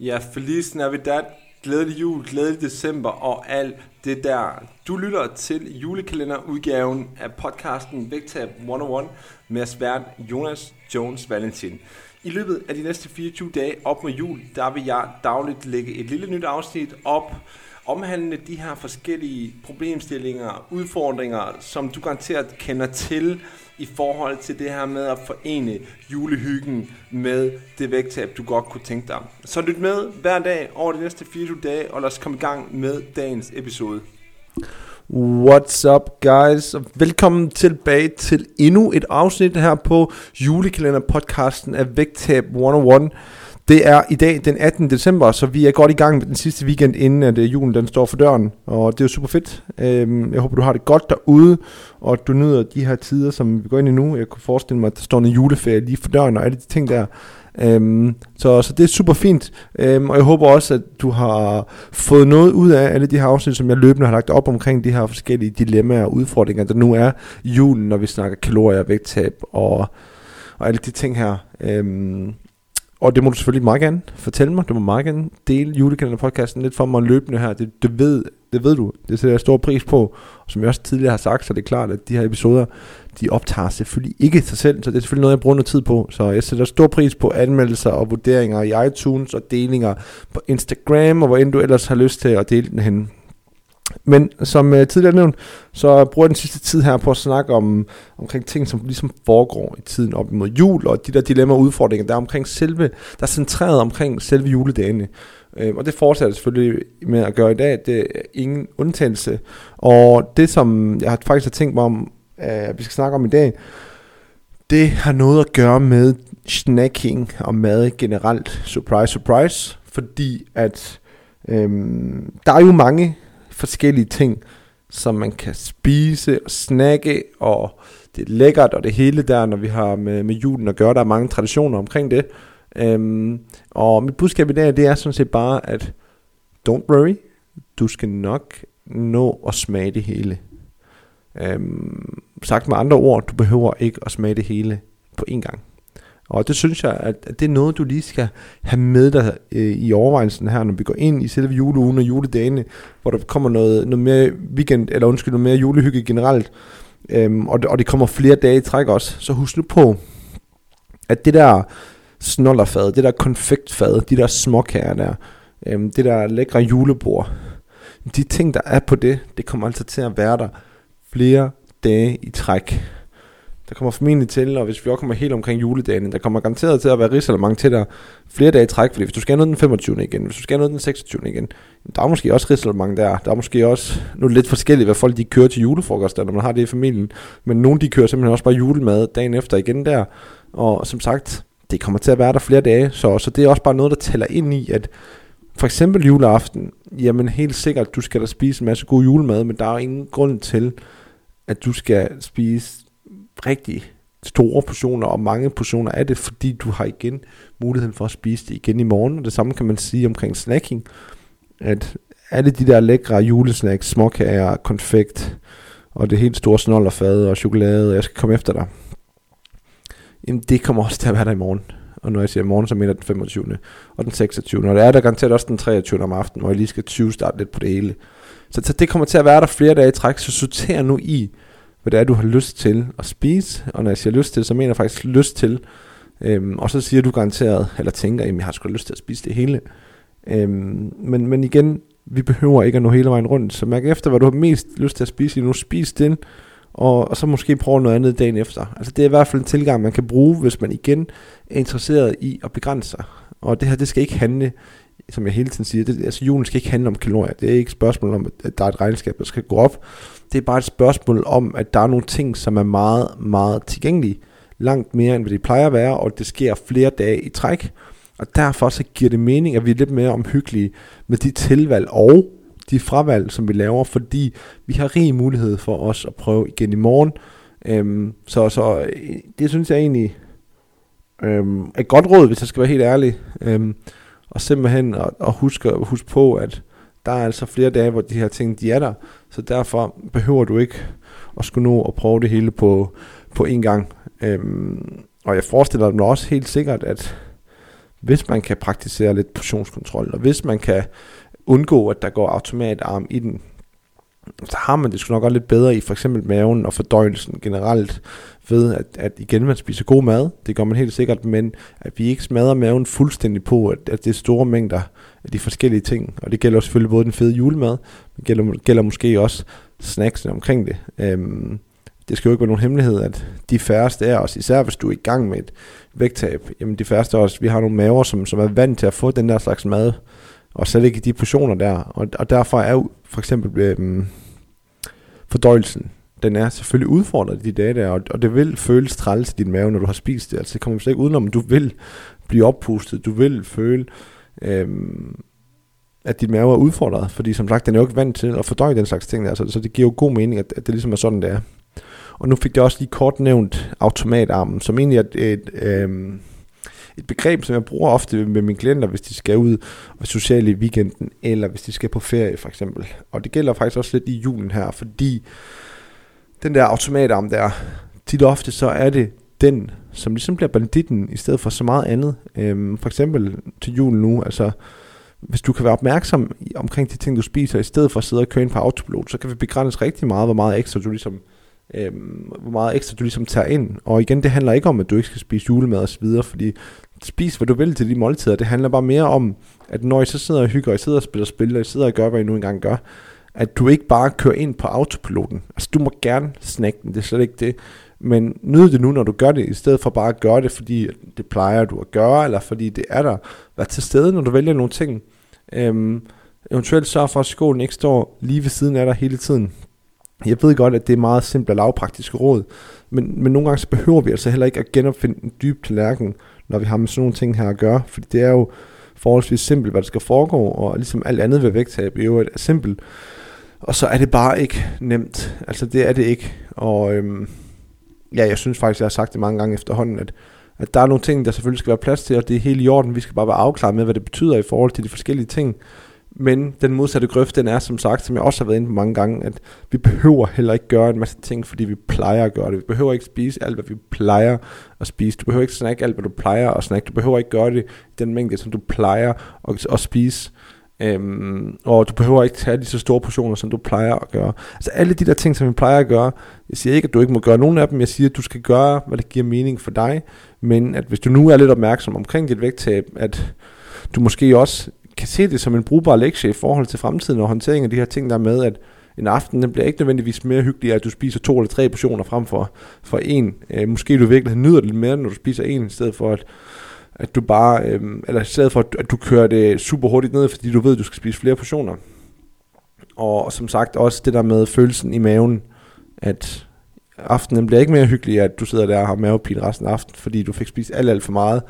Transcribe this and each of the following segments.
Ja, Feliz Navidad, glædelig jul, glædelig december og alt det der. Du lytter til julekalenderudgaven af podcasten Vægtab 101 med svært Jonas Jones Valentin. I løbet af de næste 24 dage op mod jul, der vil jeg dagligt lægge et lille nyt afsnit op, omhandlende de her forskellige problemstillinger, udfordringer, som du garanteret kender til i forhold til det her med at forene julehyggen med det vægttab, du godt kunne tænke dig. Så lyt med hver dag over de næste 24 dage, og lad os komme i gang med dagens episode. What's up guys, og velkommen tilbage til endnu et afsnit her på julekalender podcasten af Vægtab 101. Det er i dag den 18. december, så vi er godt i gang med den sidste weekend, inden at øh, julen den står for døren. Og det er jo super fedt. Øhm, jeg håber, du har det godt derude, og at du nyder de her tider, som vi går ind i nu. Jeg kunne forestille mig, at der står en juleferie lige for døren, og alle de ting der. Um, så, så det er super fint, um, og jeg håber også, at du har fået noget ud af alle de her afsnit, som jeg løbende har lagt op omkring de her forskellige dilemmaer og udfordringer, der nu er julen, når vi snakker kalorier, vægttab og, og alle de ting her. Um, og det må du selvfølgelig meget gerne fortælle mig. Du må meget gerne dele julekalenderpodcasten lidt for mig løbende her. Det, det, ved, det ved du. Det sætter jeg stor pris på. Og som jeg også tidligere har sagt, så er det klart, at de her episoder, de optager selvfølgelig ikke sig selv. Så det er selvfølgelig noget, jeg bruger noget tid på. Så jeg sætter stor pris på anmeldelser og vurderinger i iTunes og delinger på Instagram, og hvor end du ellers har lyst til at dele den hen. Men som uh, tidligere nævnt, så bruger jeg den sidste tid her på at snakke om omkring ting, som ligesom foregår i tiden op imod jul, og de der dilemmaer og udfordringer, der er omkring selve, der er centreret omkring selve juledagene. Uh, og det fortsætter selvfølgelig med at gøre i dag, det er ingen undtagelse. Og det, som jeg har faktisk har tænkt mig om, uh, vi skal snakke om i dag, det har noget at gøre med snacking og mad generelt. Surprise, surprise. Fordi at øhm, der er jo mange forskellige ting, som man kan spise og snakke, og det er lækkert, og det hele der, når vi har med, med julen at gøre. Der er mange traditioner omkring det. Øhm, og mit budskab i dag, det er sådan set bare, at don't worry, du skal nok nå at smage det hele. Øhm, sagt med andre ord, du behøver ikke at smage det hele på én gang. Og det synes jeg, at det er noget, du lige skal have med dig øh, i overvejelsen her, når vi går ind i selve juleugen og juledagene, hvor der kommer noget, noget mere weekend, eller undskyld, noget mere julehygge generelt, øhm, og, det, og det kommer flere dage i træk også. Så husk nu på, at det der snollerfad, det der konfektfad, de der småkager der, øhm, det der lækre julebord, de ting, der er på det, det kommer altså til at være der flere dage i træk. Der kommer formentlig til, og hvis vi også kommer helt omkring juledagen, der kommer garanteret til at være risalemang til dig flere dage i træk, fordi hvis du skal nå den 25. igen, hvis du skal nå den 26. igen, der er måske også risalemang der. Der er måske også, nu lidt forskelligt, hvad folk de kører til julefrokost, når man har det i familien, men nogle de kører simpelthen også bare julemad dagen efter igen der, og som sagt, det kommer til at være der flere dage, så, så det er også bare noget, der tæller ind i, at for eksempel juleaften, jamen helt sikkert, du skal da spise en masse god julemad, men der er ingen grund til, at du skal spise rigtig store portioner og mange portioner af det, fordi du har igen muligheden for at spise det igen i morgen. Og det samme kan man sige omkring snacking, at alle de der lækre julesnacks, småkager, konfekt og det helt store snollerfad og chokolade, og jeg skal komme efter dig, jamen det kommer også til at være der i morgen. Og når jeg siger morgen, så mener den 25. og den 26. Og det er der garanteret også den 23. om aftenen, hvor jeg lige skal 20 starte lidt på det hele. Så, så det kommer til at være der flere dage i træk, så sorter nu i, hvad det er, du har lyst til at spise. Og når jeg siger lyst til, så mener jeg faktisk lyst til. Øhm, og så siger du garanteret, eller tænker, at jeg har sgu lyst til at spise det hele. Øhm, men, men igen, vi behøver ikke at nå hele vejen rundt. Så mærk efter, hvad du har mest lyst til at spise nu. Spis det, og, og så måske prøve noget andet dagen efter. Altså det er i hvert fald en tilgang, man kan bruge, hvis man igen er interesseret i at begrænse sig. Og det her, det skal ikke handle, som jeg hele tiden siger, det, altså julen skal ikke handle om kalorier. Det er ikke et spørgsmål om, at der er et regnskab, der skal gå op. Det er bare et spørgsmål om, at der er nogle ting, som er meget, meget tilgængelige. Langt mere, end hvad de plejer at være, og det sker flere dage i træk. Og derfor så giver det mening, at vi er lidt mere omhyggelige med de tilvalg og de fravalg, som vi laver, fordi vi har rig mulighed for os at prøve igen i morgen. Øhm, så, så øh, det synes jeg egentlig øhm, er et godt råd, hvis jeg skal være helt ærlig. Øhm, og simpelthen at, at huske, huske på, at der er altså flere dage, hvor de her ting, de er der. Så derfor behøver du ikke at skulle nå at prøve det hele på, på én gang. Øhm, og jeg forestiller mig også helt sikkert, at hvis man kan praktisere lidt portionskontrol, og hvis man kan undgå, at der går automatarm i den, så har man det sgu nok også lidt bedre i for eksempel maven og fordøjelsen generelt, ved at, at igen man spiser god mad, det gør man helt sikkert, men at vi ikke smadrer maven fuldstændig på, at, at det er store mængder af de forskellige ting, og det gælder selvfølgelig både den fede julemad, men det gælder, gælder måske også snacksene omkring det. Øhm, det skal jo ikke være nogen hemmelighed, at de færreste af os, især hvis du er i gang med et vægttab, jamen de færreste af os, vi har nogle maver, som, som er vant til at få den der slags mad, og slet ikke i de portioner der. Og, og derfor er jo for eksempel øhm, fordøjelsen, den er selvfølgelig udfordret i de dage der, og, og det vil føles træls i din mave, når du har spist det. Altså det kommer slet ikke udenom, du vil blive oppustet, du vil føle, øhm, at din mave er udfordret, fordi som sagt, den er jo ikke vant til at fordøje den slags ting der, så, så det giver jo god mening, at, at det ligesom er sådan, det er. Og nu fik jeg også lige kort nævnt automatarmen, som egentlig er et, et, øhm, et begreb, som jeg bruger ofte med mine klienter, hvis de skal ud og sociale i weekenden, eller hvis de skal på ferie for eksempel. Og det gælder faktisk også lidt i julen her, fordi den der automatarm der, tit og ofte så er det den, som ligesom bliver banditten, i stedet for så meget andet. Øhm, for eksempel til julen nu, altså hvis du kan være opmærksom omkring de ting, du spiser, i stedet for at sidde og køre ind på autopilot, så kan vi begrænse rigtig meget, hvor meget ekstra du ligesom øh, hvor meget ekstra du ligesom tager ind. Og igen, det handler ikke om, at du ikke skal spise julemad og så videre, fordi spis, hvad du vil til de måltider. Det handler bare mere om, at når I så sidder og hygger, og I sidder og spiller spil, og I sidder og gør, hvad I nu engang gør, at du ikke bare kører ind på autopiloten. Altså, du må gerne snakke den, det er slet ikke det. Men nyd det nu, når du gør det, i stedet for bare at gøre det, fordi det plejer du at gøre, eller fordi det er der. Vær til stede, når du vælger nogle ting. Øhm, eventuelt sørg for, at skolen ikke står lige ved siden af dig hele tiden. Jeg ved godt, at det er meget simpelt og lavpraktiske råd, men, men nogle gange så behøver vi altså heller ikke at genopfinde en dyb tallerken, når vi har med sådan nogle ting her at gøre, fordi det er jo forholdsvis simpelt, hvad der skal foregå, og ligesom alt andet ved vægttab er jo er simpelt. Og så er det bare ikke nemt. Altså det er det ikke. Og øhm, ja, jeg synes faktisk, jeg har sagt det mange gange efterhånden, at, at der er nogle ting, der selvfølgelig skal være plads til, og det er helt i orden. Vi skal bare være afklaret med, hvad det betyder i forhold til de forskellige ting. Men den modsatte grøft, den er som sagt, som jeg også har været inde på mange gange, at vi behøver heller ikke gøre en masse ting, fordi vi plejer at gøre det. Vi behøver ikke spise alt, hvad vi plejer at spise. Du behøver ikke snakke alt, hvad du plejer at snakke. Du behøver ikke gøre det i den mængde, som du plejer at, at spise. Øhm, og du behøver ikke tage de så store portioner, som du plejer at gøre. Altså alle de der ting, som vi plejer at gøre, jeg siger ikke, at du ikke må gøre nogen af dem, jeg siger, at du skal gøre, hvad der giver mening for dig, men at hvis du nu er lidt opmærksom omkring dit vægttab, at du måske også kan se det som en brugbar lektie i forhold til fremtiden og håndtering af de her ting, der med, at en aften den bliver ikke nødvendigvis mere hyggelig, at du spiser to eller tre portioner frem for, for en. Øh, måske du virkelig nyder det lidt mere, når du spiser en, i stedet for at, at du bare, øh, eller i stedet for at, at du kører det super hurtigt ned, fordi du ved, at du skal spise flere portioner. Og som sagt også det der med følelsen i maven, at aftenen bliver ikke mere hyggelig, at du sidder der og har mavepine resten af aftenen, fordi du fik spist alt, alt for meget,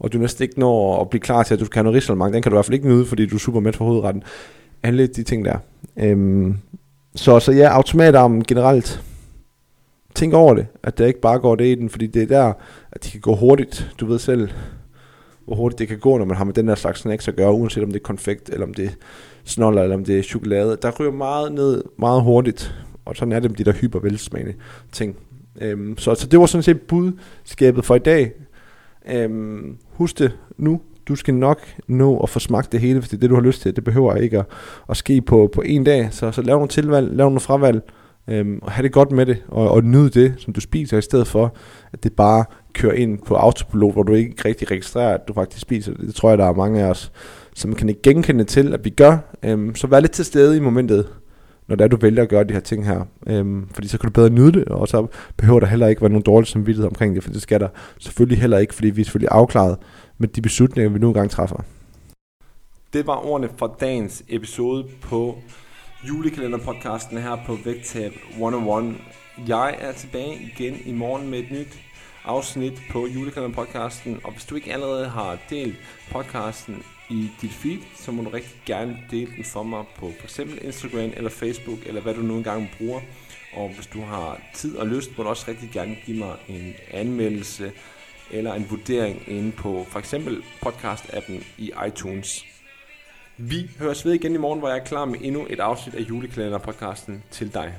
og du næsten ikke når at blive klar til, at du kan have noget Den kan du i hvert fald ikke nyde, fordi du er super med for hovedretten. Alle de ting der. Øhm, så, så ja, automatarmen generelt. Tænk over det, at det ikke bare går det i den, fordi det er der, at de kan gå hurtigt. Du ved selv, hvor hurtigt det kan gå, når man har med den der slags snacks at gøre, uanset om det er konfekt, eller om det er snoller, eller om det er chokolade. Der ryger meget ned, meget hurtigt, og sådan er det med de der hypervelsmagende ting. Øhm, så, så det var sådan set budskabet for i dag. Øhm, husk det nu. Du skal nok nå at få smagt det hele, hvis det er det, du har lyst til. Det behøver ikke at, at ske på, på en dag. Så, så lav nogle tilvalg, lav nogle fravalg, øhm, og have det godt med det, og, og nyd det, som du spiser, i stedet for, at det bare kører ind på autopilot, hvor du ikke rigtig registrerer, at du faktisk spiser det. Det tror jeg, der er mange af os, som kan ikke genkende til, at vi gør. Øhm, så vær lidt til stede i momentet, når det er, du vælger at gøre de her ting her. Øhm, fordi så kan du bedre nyde det, og så behøver der heller ikke være nogen dårlig samvittighed omkring det, for det skal der selvfølgelig heller ikke, fordi vi er selvfølgelig afklaret med de beslutninger, vi nu engang træffer. Det var ordene fra dagens episode på julekalenderpodcasten her på Vægtab 101. Jeg er tilbage igen i morgen med et nyt afsnit på julekalenderpodcasten, og hvis du ikke allerede har delt podcasten i dit feed, så må du rigtig gerne dele den for mig på f.eks. Instagram eller Facebook, eller hvad du nu engang bruger. Og hvis du har tid og lyst, må du også rigtig gerne give mig en anmeldelse eller en vurdering inde på for eksempel podcast-appen i iTunes. Vi høres ved igen i morgen, hvor jeg er klar med endnu et afsnit af julekalenderpodcasten til dig.